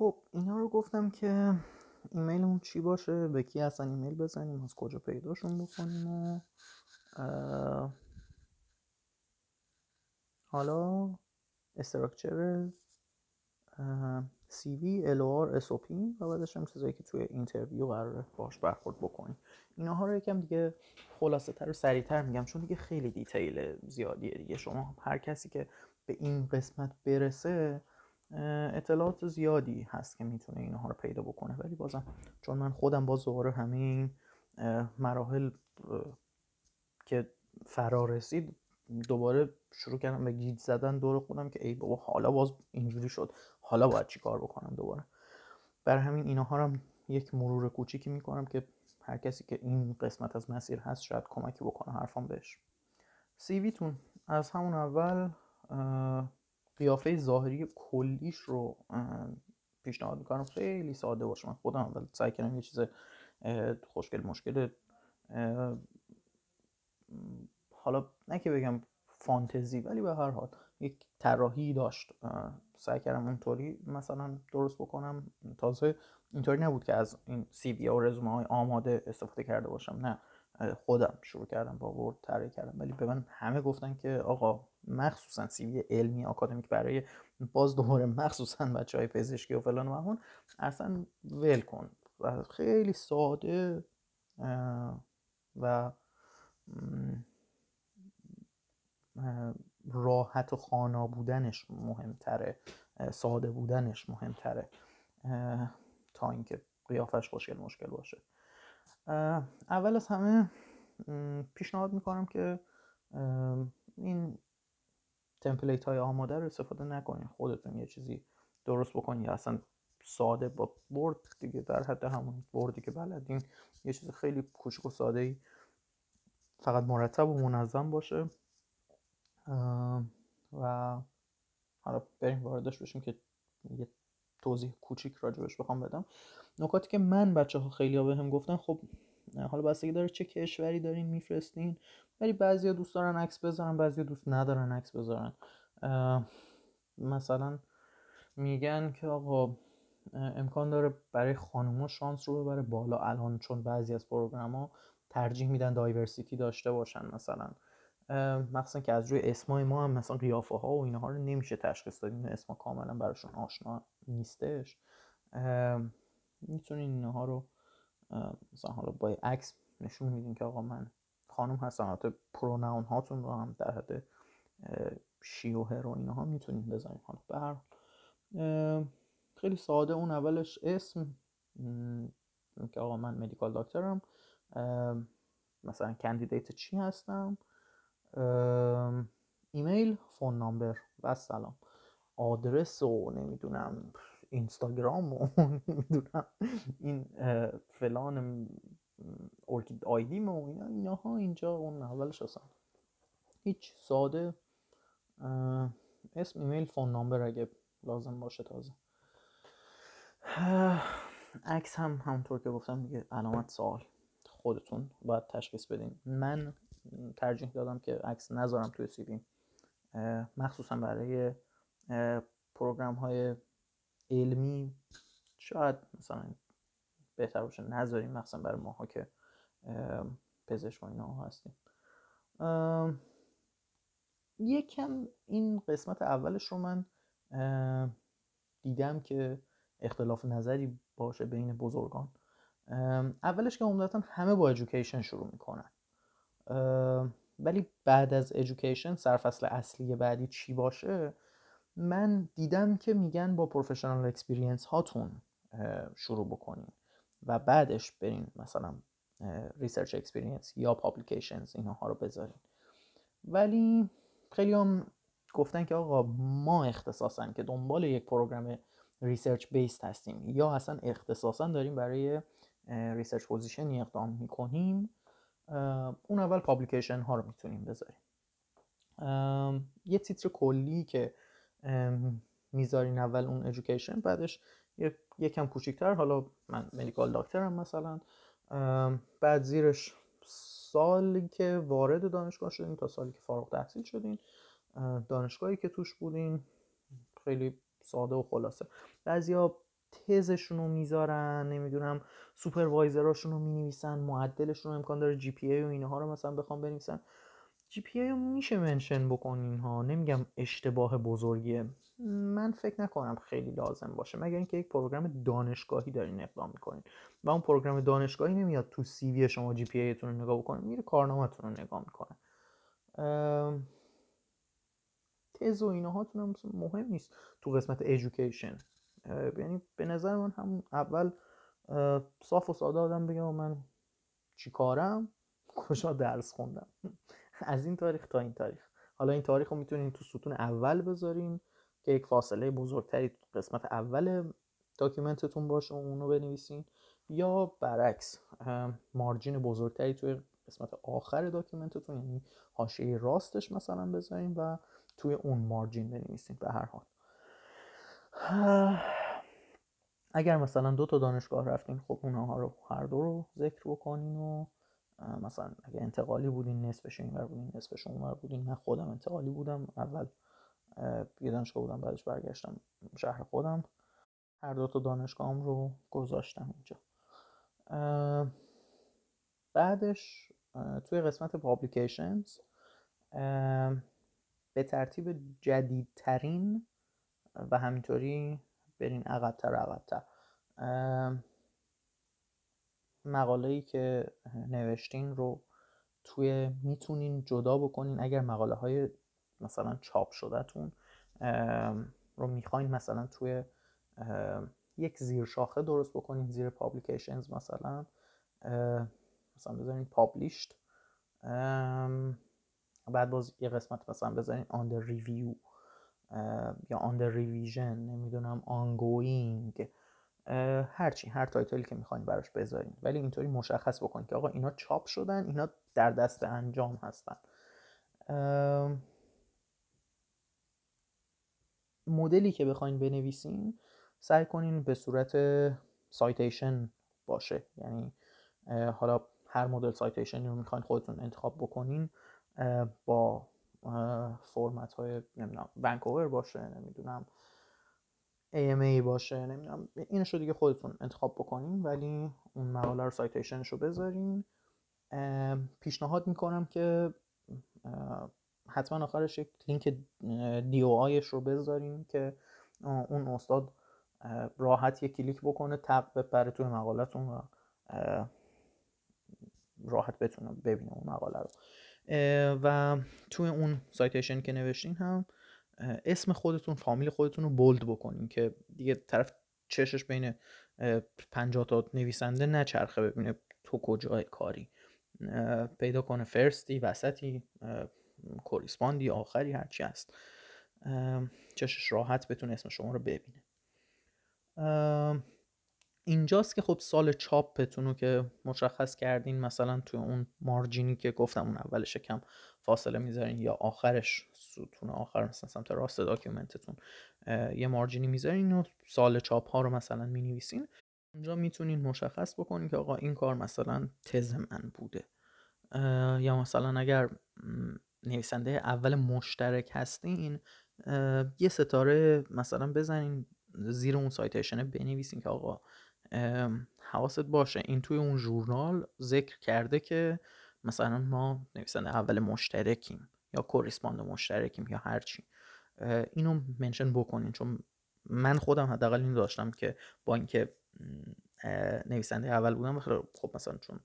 خب اینا رو گفتم که ایمیلمون چی باشه؟ به کی اصلا ایمیل بزنیم؟ از کجا پیداشون بکنیم؟ و حالا structure CV, LOR, SOP و بعدش هم چیزایی که توی interview قراره باش برخورد بکنیم. اینها رو یکم دیگه خلاصه تر و سریع تر میگم چون دیگه خیلی detail زیادیه دیگه. شما هر کسی که به این قسمت برسه اطلاعات زیادی هست که می‌تونه اینها رو پیدا بکنه. ولی بازم چون من خودم باز دوباره همه مراحل که فرا رسید دوباره شروع کردم به گیج زدن دور خودم که ای بابا حالا باز اینجوری شد. حالا باید چی کار بکنم دوباره؟ بر همین اینها رو هم یک مرور کوچیکی می‌کنم که هر کسی که این قسمت از مسیر هست شاید کمکی بکنه حرفام بهش. سیویتون از همون اول قیافه ظاهری کلیش رو پیشنهاد می‌کنم. خیلی ساده باشه. من خودم اول سعی کردم یه چیز خوشگل مشکل حالا نه که بگم فانتزی ولی به هر حال یک طراحی داشت. سعی کردم اونطوری مثلا درست بکنم. تازه اینطوری نبود که از این سی وی و رزومه های آماده استفاده کرده باشم. نه. خودم شروع کردم با ورد طراحی کردم. ولی به من همه گفتن که آقا مخصوصا سی وی علمی آکادمیک برای باز دوباره مخصوصا بچه های پزشکی و فلان و همون اصلا ول کن. و خیلی ساده و راحت و خانا بودنش مهمتره. ساده بودنش مهمتره. تا اینکه قیافش خوشگل مشکل باشه. اول از همه پیشنهاد می‌کنم که این تمپلیت های آماده رو استفاده نکنین. خودتون یه چیزی درست بکنین. یا اصلا ساده با برد دیگه در حد همون بردی که بلدین یه چیز خیلی کوچک و ساده ای فقط مرتب و منظم باشه. و حالا بریم واردش بشیم که یه توضیح کوچیک راجبش بخوام بدم. نکاتی که من بچه ها خیلی ها هم گفتن خب حالا بستگی داره چه کشوری دارین میفرستین ولی بعضی دوست دارن عکس بذارن بعضی دوست ندارن عکس بذارن. مثلا میگن که آقا امکان داره برای خانوما شانس رو ببره بالا الان چون بعضی از پروگرام ها ترجیح میدن دایورسیتی داشته باشن مثلا. مخصوصا که از روی اسمای ما هم مثلا قیافه ها و اینها رو نمیشه تشخیص داد. این اسما کاملا براشون آشنا نیستش. می‌تونین اینها رو مثلا حالا با عکس نشون میدین که آقا من خانم هستم. البته پروناون هاتون رو هم در حد شی و هر و اینها می‌تونین بذارین حالا به خیلی ساده اون اولش اسم. که آقا من مدیکال داکترم مثلا candidate چی هستم؟ ایمیل phone number و سلام. آدرس و نمی‌دونم اینستاگرام و نمی‌دونم این فلان ORCID ID م و اینا اینها اینجا اون اولش هستن هیچ ساده اسم ایمیل phone number اگه لازم باشه تازه. عکس هم همونطور که گفتم دیگه علامت سوال. خودتون باید تشخیص بدین. من ترجیح دادم که عکس نذارم توی سیویم مخصوصا برای پروگرام های علمی. شاید مثلا بهتر باشه نذاریم مخصوصا برای ماها که پزشک و اینا هستیم. یکم این قسمت اولش رو من دیدم که اختلاف نظری باشه بین بزرگان. اولش که عمدتا همه با education شروع می‌کنن. ولی بعد از education سرفصل اصلی بعدی چی باشه؟ من دیدم که میگن با professional experience هاتون شروع بکنین و بعدش برین مثلا research experience یا publications اینها رو بذارین. ولی خیلی هم گفتن که آقا ما اختصاصا که دنبال یک program research based هستیم یا اصلا اختصاصا داریم برای research position ی اقدام می‌کنیم اون اول publication ها رو می‌تونیم بذاریم. یه تیتر کلی که می‌ذارین اول اون education بعدش یکم کوچیکتر حالا من medical doctor م مثلا. بعد زیرش سالی که وارد دانشگاه شدین تا سالی که فارغ تحصیل شدین دانشگاهی که توش بودین خیلی ساده و خلاصه. بعضیا تزشون رو می‌ذارن نمی‌دونم supervisor اشون رو می‌نویسن معدلشون رو امکان داره GPA و اینها رو مثلا بخوام بنویسن. GPA رو میشه mention بکنین ها نمیگم اشتباه بزرگیه. من فکر نکنم خیلی لازم باشه. مگر اینکه یک program دانشگاهی دارین اقدام می‌کنین و اون program دانشگاهی نمیاد تو CV شما GPA تون رو نگاه بکنه میره کارنامهتون رو نگاه می‌کنه. تز و اینهاتون هم مهم نیست تو قسمت education یعنی به نظر من هم اول صاف و ساده آدم بگم من چی کارم؟ کجا درس خوندم؟ از این تاریخ تا این تاریخ. حالا این تاریخ رو می‌تونین تو ستون اول بذارین که یک فاصله بزرگتری تو قسمت اول document تون باشه و اونو بنویسین. یا برعکس margin بزرگتری توی قسمت آخر document تون یعنی حاشیه راستش مثلا بذارین و توی اون margin بنویسین به هر حال. اگر مثلا دو تا دانشگاه رفتین خب اونها رو هر دو رو ذکر بکنین و مثلا اگه انتقالی بودین نصفش اینور بودین نصفش اونور بودین. من خودم انتقالی بودم. اول یه دانشگاه بودم بعدش برگشتم شهر خودم. هر دو تا دانشگاهم رو گذاشتم اینجا. بعدش توی قسمت پابلیکیشنز به ترتیب جدیدترین و همینطوری برین عقبتر عقبتر. مقاله ای که نوشتین رو توی می‌تونین جدا بکنین اگر مقاله های مثلا چاپ شدهتون رو می‌خواین مثلا توی یک زیر شاخه درست بکنین زیر publications مثلا مثلا بذارین published بعد باز یه قسمت مثلا بذارین under review یا under revision نمی‌دونم ongoing هرچی هر title ی که می‌خواین براش بذارین. ولی اینطوری مشخص بکنید که آقا اینا چاپ شدن اینا در دست انجام هستن. مدلی که بخواین بنویسین سعی کنین به صورت citation باشه. یعنی حالا هر مدل citation ی رو می‌خواین خودتون انتخاب بکنین با فرمت های نمی‌دونم Vancouver باشه نمی‌دونم AMA باشه نمی‌دونم اینش رو دیگه خودتون انتخاب بکنین ولی اون مقاله رو citation ش رو بذارین پیشنهاد می‌کنم که حتما آخرش یک لینک DOI ش رو بذارین که اون استاد راحت یک کلیک بکنه تق بپره توی مقالتون و راحت بتونه ببینه اون مقاله رو. و توی اون citation که نوشتین هم اسم خودتون فامیل خودتون رو bold بکنین که دیگه طرف چشش بین 50 تا نویسنده نچرخه ببینه تو کجای کاری. پیدا کنه first ی وسطی correspond ی آخری هرچی هست. چشش راحت بتونه اسم شما رو ببینه. اینجاست که خب سال چاپتون رو که مشخص کردین مثلا توی اون margin ی که گفتم اون اولش کم فاصله می‌ذارین یا آخرش ستون آخر مثلا سمت راست document تون یه مارجینی می‌ذارین و سال چاپ ها رو مثلا می‌نویسین. اونجا می‌تونین مشخص بکنین که آقا این کار مثلا تز من بوده. یا مثلا اگر نویسنده اول مشترک هستین یه ستاره مثلا بزنین زیر اون سایتیشنه بنویسین که آقا حواست باشه. این توی اون ژورنال ذکر کرده که مثلا ما نویسنده اول مشترکیم یا کوریسپاند مشترکیم یا هرچی اینو منشن بکنین. چون من خودم حداقل این داشتم که با اینکه نویسنده اول بودم خب مثلا چون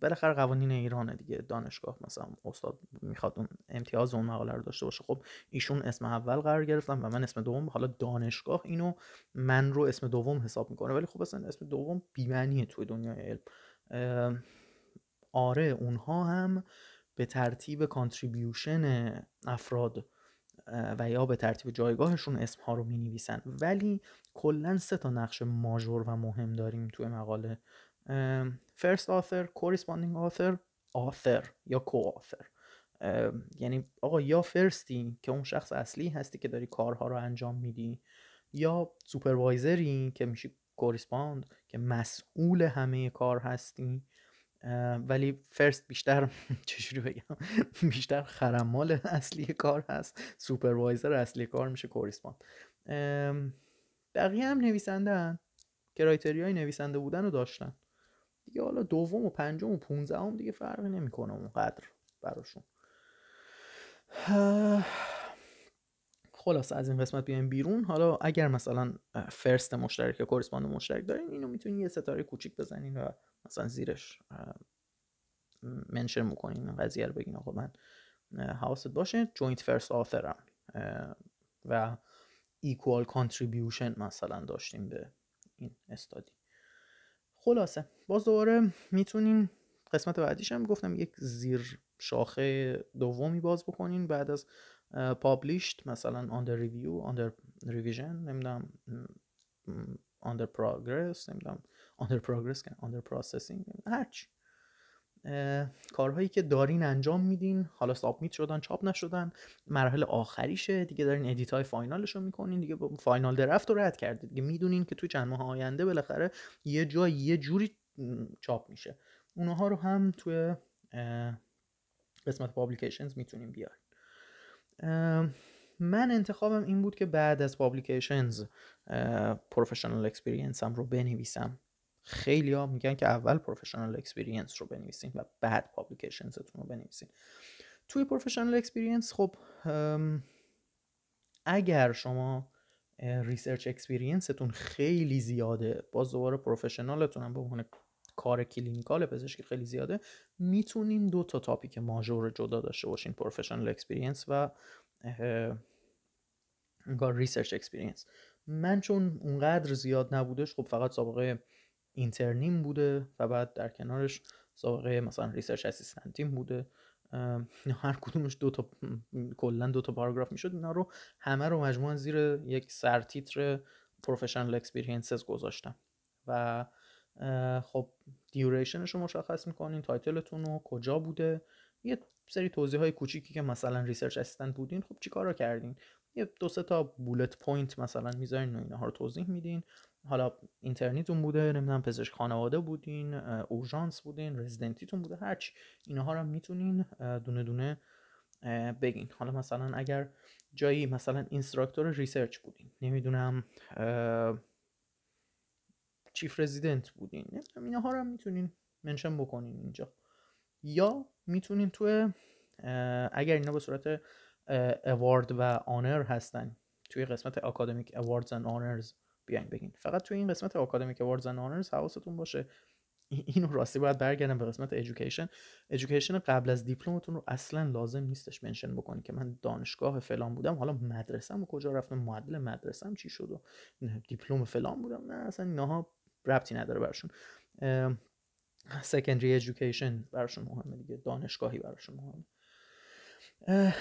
بالاخره قوانین ایرانه دیگه. دانشگاه مثلا استاد می‌خواد اون امتیاز اون مقاله رو داشته باشه. خب ایشون اسم اول قرار گرفتم و من اسم دوم. حالا دانشگاه اینو من رو اسم دوم حساب می‌کنه. ولی خب اصلا اسم دوم بیمعنیه توی دنیای علم. آره اونها هم به ترتیب contribution افراد و یا به ترتیب جایگاهشون اسم ها رو می نویسن ولی کلا سه تا نقش major و مهم داریم توی مقاله. First author corresponding author author یا co-author. یعنی آقا یا first ی که اون شخص اصلی هستی که داری کارها رو انجام میدی یا supervisor ی که میشی correspond که مسئول همه کار هستی. ولی first بیشتر چجوری بگم؟ بیشتر خرحمال اصلی کار هست. supervisor اصلی کار میشه correspond بقیه هم نویسنده criteria ی نویسنده بودن رو داشتن. دیگه حالا دوم و پنجم و پونزدهم دیگه فرقی نمی‌کنه اونقدر براشون. خلاص از این قسمت بیایم بیرون. حالا اگر مثلا first مشترک یا مشترک دارین اینو می‌تونین یه ستاره کوچیک بزنین و مثلا زیرش mention می‌کنین این قضیه رو بگین آقا من حواست باشه. joint first author م و equal contribution مثلا داشتیم به این استادی. خلاصه. باز دوباره می‌تونین قسمت بعدیش هم گفتم یک زیر شاخه دومی باز بکنین بعد از published مثلا under review under revision نمی‌دونم under progress نمی‌دونم under progress under processing هرچی. کارهایی که دارین انجام میدین حالا submit شدن چاپ نشدن مراحل آخریشه دیگه دارین edit های final ش رو می‌کنین دیگه final draft رو رد کردید. دیگه می‌دونین که تو چند ماه آینده بالاخره یه جای یه جوری چاپ میشه. اونها رو هم توی قسمت publications می‌تونیم بیاریم من انتخابم این بود که بعد از publications professional experience هم رو بنویسم. خیلی ها میگن که اول professional experience رو بنویسین و بعد publicationsتون رو بنویسین. توی professional experience خب اگر شما research experience تون خیلی زیاده باز دوباره professional تون هم به عنوان کار clinical پزشکی خیلی زیاده می‌تونین دو تا topic major جدا داشته باشین professional experience و کار research experience من چون اونقدر زیاد نبودش خب فقط سابقه interny م بوده و بعد در کنارش سابقه مثلا research assistant یم بوده. هر کدومش دو تا کلا دو تا پاراگراف می‌شد. اینا رو همه رو مجموعا زیر یک سرتیتر professional experiences گذاشتم. و خب duration ش رو مشخص می‌کنین title تون رو کجا بوده؟ یه سری توضیح های کوچیکی که مثلا research assistant بودین خب چیکارا کردین؟ یه دو سه تا bullet point مثلا می‌ذارین و اینها رو توضیح میدین. حالا intern یتون بوده نمی‌دونم پزشک خانواده بودین اورژانس بودین رزیدنتیتون بوده هرچی اینها رو می‌تونین دونه دونه بگین. حالا مثلا اگر جایی مثلا instructor research بودین نمی‌دونم chief resident بودین نمی‌دونم اینها رو می‌تونین mention بکنین اینجا. یا می‌تونین تو اگر اینا به صورت award و honor هستن توی قسمت academic awards and honors بیاین بگین. فقط توی این قسمت academic awards and honors حواستون باشه. اینو راستی باید برگردم به قسمت education education قبل از دیپلمتون رو اصلا لازم نیستش mention بکنی که من دانشگاه فلان بودم. حالا مدرسم کجا رفتم؟ معدل مدرسم چی شد؟ و دیپلم فلان بودم. نه اصلا اینها ربطی نداره براشون. سکندری ادویکیشن براشون مهمه دیگه. دانشگاهی براشون مهمه.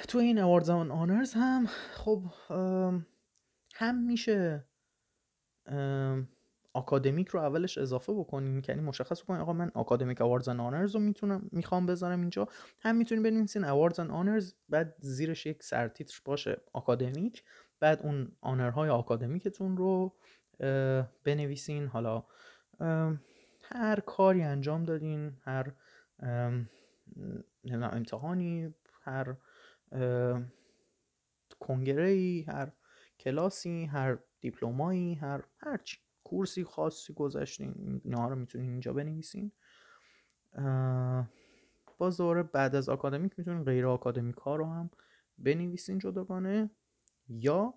تو این اواردز آنرز هم خب هم میشه آکادمیک رو اولش اضافه بکنیم یعنی مشخص بکنیم آقا من آکادمیک اواردز ان آنرز رو می‌تونم می‌خوام بذارم اینجا. هم می‌تونیم بنویسین اواردز ان آنرز بعد زیرش یک سرتیتر باشه آکادمیک بعد اون آنرهای آکادمیکتون رو بنویسین. حالا هر کاری انجام دادین هر امتحانی هر کنگره هر کلاسی هر دیپلمایی هر هرچی کورسی خاصی گذاشتین اینا رو می‌تونین اینجا بنویسین. باز دوباره بعد از آکادمیک می‌تونین غیر آکادمیک ها رو هم بنویسین جداگانه. یا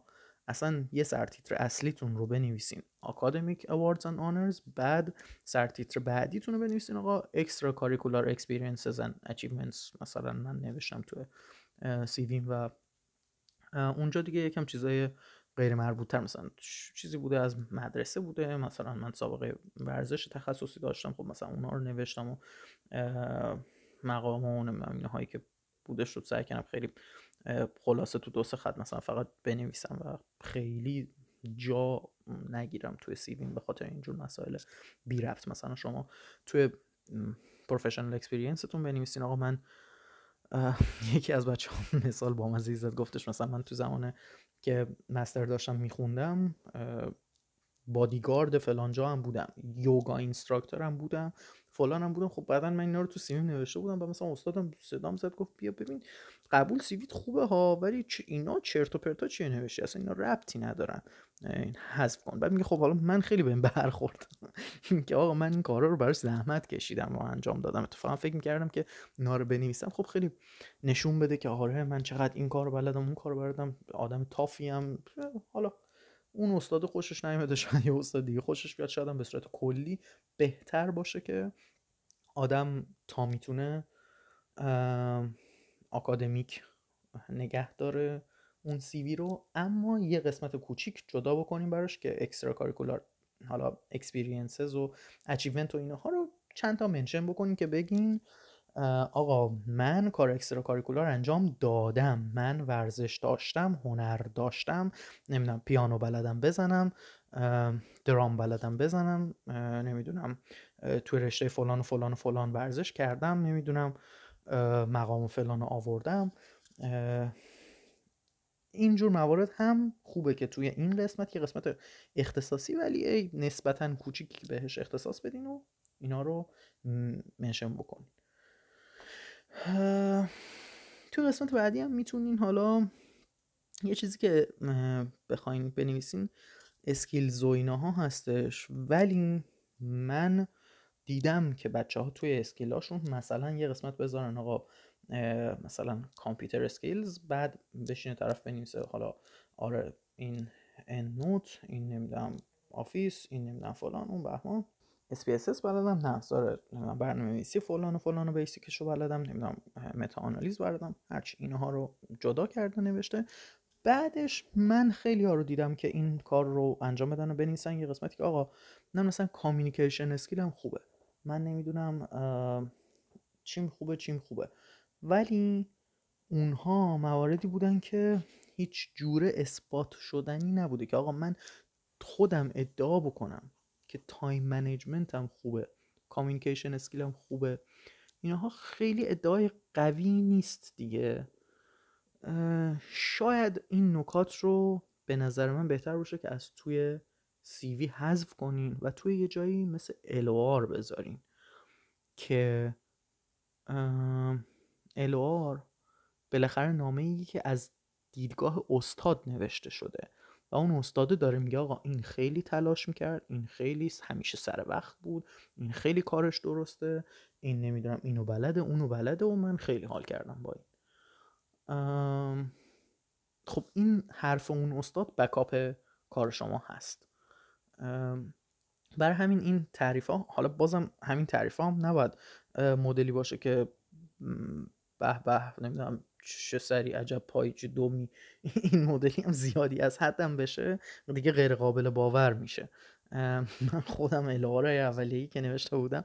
اصلا یه سرتیتر اصلیتون رو بنویسین. academic awards and honors بعد سرتیتر بعدیتون رو بنویسین. آقا extracurricular experiences and achievements مثلا من نوشتم تو CV م و اونجا دیگه یکم چیزای غیر مربوط تر مثلا چیزی بوده از مدرسه بوده. مثلا من سابقه ورزش تخصصی داشتم. خب مثلا اونا رو نوشتم و مقام و هایی که بوده شد سعی کردم خیلی خلاصه تو دو سه خط مثلا فقط بنویسم و خیلی جا نگیرم توی CV م به خاطر اینجور مسائل بی ربط مثلا شما توی professional experience تون بنویسین. آقا من یکی از بچه ها مثال با مزیزت گفتش مثلا من تو زمان که master داشتم میخوندم بادیگارد فلان جا هم بودم یوگا instructor هم بودم فلان هم بودم. خب بعدا من اینا رو تو سیویم نوشته بودم و مثلا استادم صدام زد گفت بیا ببین قبول سیویت خوبه ها ولی اینا چرت و پرتا چیه نوشتی؟ اصلا اینا ربطی ندارن. حذف کن. بعد میگه خب حالا من خیلی بهم برخورد. که آقا من این کارا رو براش زحمت کشیدم و انجام دادم. اتفاقا فکر می‌کردم که اینا رو بنویسم. خب خیلی نشون بده که آره من چقدر این کار بلدم اون کار بلدم. آدم تافیم. حالا اون استاد خوشش نیومده شاید یه استاد دیگه خوشش بیاد. شاید به صورت کلی بهتر باشه که آدم تا می‌تونه آکادمیک نگه داره. اون CV رو اما یه قسمت کوچیک جدا بکنیم براش که extracurricular حالا experiences و achievement و اینها رو چند تا mention بکنیم که بگین آقا من کار extracurricular انجام دادم. من ورزش داشتم هنر داشتم. نمی‌دونم پیانو بلدم بزنم درام بلدم بزنم نمی‌دونم توی رشته فلان و فلان و فلان ورزش کردم. نمی‌دونم مقام فلان رو آوردم. اینجور موارد هم خوبه که توی این قسمت که قسمت اختصاصی ولی نسبتا کوچیکی بهش اختصاص بدین و اینا رو منشن بکنین توی قسمت بعدی هم می‌تونین حالا یه چیزی که بخواین بنویسین skills و ایناها هستش ولی من دیدم که بچه ها توی skill اشون مثلا یه قسمت بذارن آقا مثلا computer skills بعد بشینه طرف بنویسه حالا آره این EndNote این نمی‌دونم Office این نمی‌دونم فلان اون بهمان SPSS بلدم نه داره برنامه نویسی فلان و فلان و basic ش رو بلدم نمی‌دونم متاآنالیز بلدم هرچی اینها رو جدا کرده نوشته. بعدش من خیلی ها رو دیدم که این کار رو انجام بدن و بنویسن. یه قسمتی که آقا نه مثلا communication skillم خوبه. من نمی‌دونم چیم خوبه چیم خوبه. ولی اونها مواردی بودن که هیچ جوره اثبات شدنی نبوده که آقا من خودم ادعا بکنم که time managementم خوبه communication skillم خوبه. اینها خیلی ادعای قوی نیست دیگه. شاید این نکات رو به نظر من بهتر باشه که از توی CV حذف کنین و توی یه جایی مثل LOR بذارین که LOR بالاخره نامه ای که از دیدگاه استاد نوشته شده و اون استاده داره میگه آقا این خیلی تلاش می‌کرد این خیلی همیشه سر وقت بود این خیلی کارش درسته این نمی‌دونم اینو بلده اونو بلده و من خیلی حال کردم با این. خب این حرف اون استاد بکاپ کار شما هست. برای همین این تعریف ها حالا بازم همین تعریف ها هم نباید مدلی باشه که به به نمی‌دونم چه سری عجب پایچ دومی این مدلی هم زیادی از حدم بشه دیگه غیر قابل باور میشه. من خودم الهاره اولیه‌ای که نوشته بودم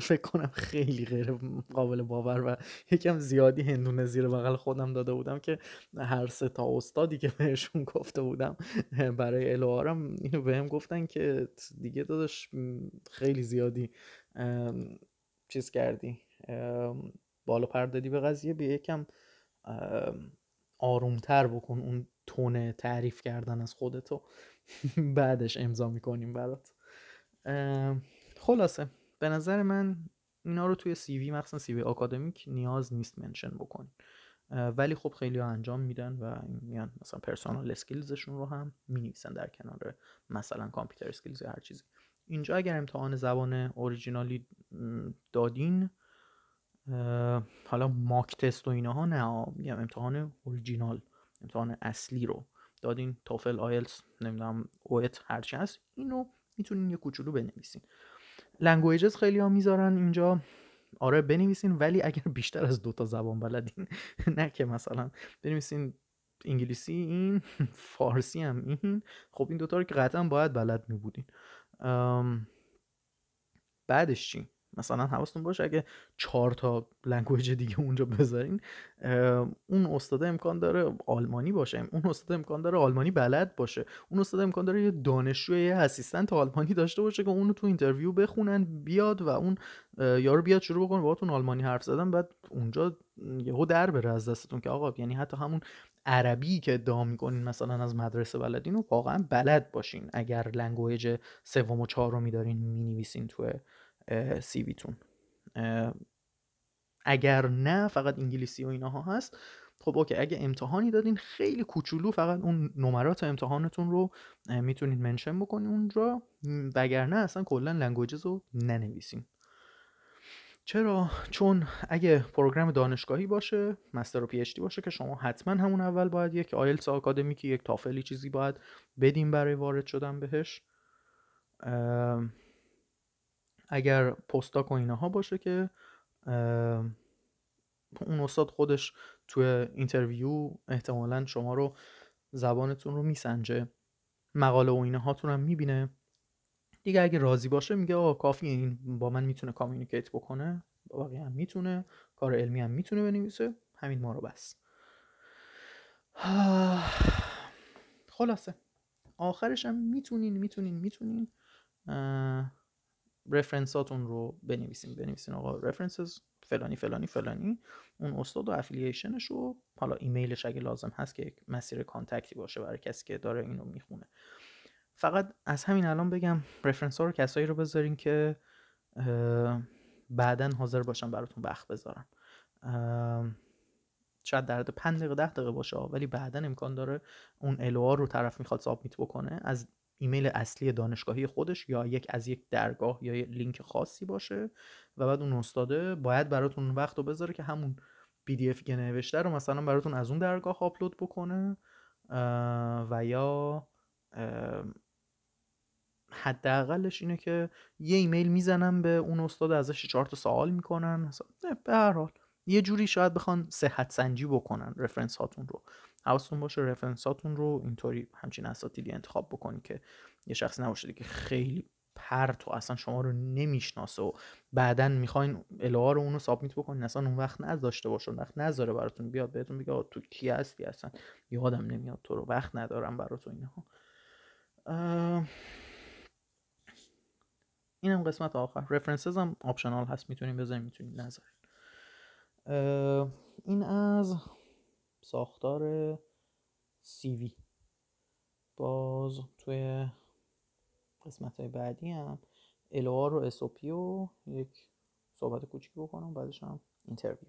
فکر کنم خیلی غیر قابل باور و یکم زیادی هندونه زیر بغل خودم داده بودم که هر سه تا استادی که بهشون گفته بودم برای الهارم اینو بهم گفتن که دیگه داداش خیلی زیادی چیز کردی. بالا پردادی به قضیه به یکم آرومتر بکن اون تن تعریف کردن از خودتو. بعدش امضا می‌کنیم برات. خلاصه به نظر من اینا رو توی CV مخصوصا CV academic نیاز نیست mention بکنین. ولی خب خیلی ها انجام میدن و میان مثلا personal skills شون رو هم می‌نویسن در کنار مثلا computer skills یا هر چیزی. اینجا اگر امتحان زبان اوریجینالی دادین حالا mock test و اینها نه میگم امتحان اوریجینال امتحان اصلی رو دادین TOEFL IELTS نمی‌دونم OET هرچی هست اینو می‌تونین یه کوچولو بنویسین. languages خیلی ها می‌ذارن اینجا آره بنویسین ولی اگر بیشتر از دوتا زبان بلدین نه که مثلا بنویسین انگلیسی این فارسی هم این. خب این دوتا رو که قطعا باید بلد می بعدش چی؟ مثلا حواستون باشه اگه چهار تا language دیگه اونجا بذارین اون استاد امکان داره آلمانی باشه اون استاد امکان داره آلمانی بلد باشه اون استاد امکان داره یه دانشجو یه assistant آلمانی داشته باشه که اونو تو interview بخونن بیاد و اون یارو بیاد شروع بکنه باهاتون آلمانی حرف زدن بعد اونجا یهو در بره از دستتون که آقا یعنی حتی همون عربی که ادعا می‌کنین مثلا از مدرسه بلدین و واقعا بلد باشین. اگر language سوم و چهارمی دارین می‌نویسین تو CV تون. اگر نه فقط انگلیسی و اینها هست. خب okay اگه امتحانی دادین خیلی کوچولو فقط اون نمرات امتحانتون رو می‌تونید mention بکنید اونجا. وگرنه اصلا کلا languages رو ننویسین. چرا؟ چون اگه program دانشگاهی باشه master و PhD باشه که شما حتما همون اول باید یک آیلتس آکادمیکی یک تافلی چیزی باید بدیم برای وارد شدن بهش. اگر postdoc و اینها باشه که اون استاد خودش توی interview احتمالا شما رو زبانتون رو میسنجه. مقاله و اینهاتون هم می‌بینه. دیگه اگه راضی باشه میگه آقا کافی این با من می‌تونه communicate بکنه. باقی هم می‌تونه. کار علمی هم می‌تونه بنویسه. همین ما رو بس. خلاصه. آخرش هم می‌تونین می‌تونین می‌تونین. reference اتون رو بنویسین بنویسین آقا references فلانی فلانی فلانی. اون استاد و affiliation ش رو حالا ایمیلش اگه لازم هست که یک مسیر contact ی باشه برای کسی که داره اینو می‌خونه. فقط از همین الان بگم reference ها رو کسایی رو بذارین که بعدا حاضر باشن براتون وقت بذارن. شاید در 5 دقیقه 10 دقیقه باشه ولی بعدا امکان داره اون LOR رو طرف می‌خواد submit بکنه. از ایمیل اصلی دانشگاهی خودش یا یک از یک درگاه یا یک لینک خاصی باشه و بعد اون استاده باید براتون وقت رو بذاره که همون PDF که نوشته رو مثلا براتون از اون درگاه آپلود بکنه و یا حداقلش اینه که یه ایمیل می‌زنم به اون استاد ازش چهار تا سوال می‌کنن به هر حال. یه جوری شاید بخوان صحت سنجی بکنن رفرنس هاتون رو. حواستون باشه رفرنس هاتون رو اینطوری همچین اساتیدی انتخاب بکنی که یه شخص نباشه که خیلی پرت و اصلا شما رو نمی‌شناسه و بعدا می‌خواین الهه رو اونو سابمیت بکنین اصلا اون وقت نداشته باشه اون وقت نذاره براتون بیاد بهتون بگه تو کی هستی اصلا؟ یادم نمیاد تو رو وقت ندارم براتون اینها. اینم قسمت آخر. references هم optional هست می‌تونیم بذاریم می‌تونیم نذاریم. این از ساختار CV باز توی قسمت های بعدی هم LOR و SOP و یک صحبت کوچیک بکنم بعدش هم interview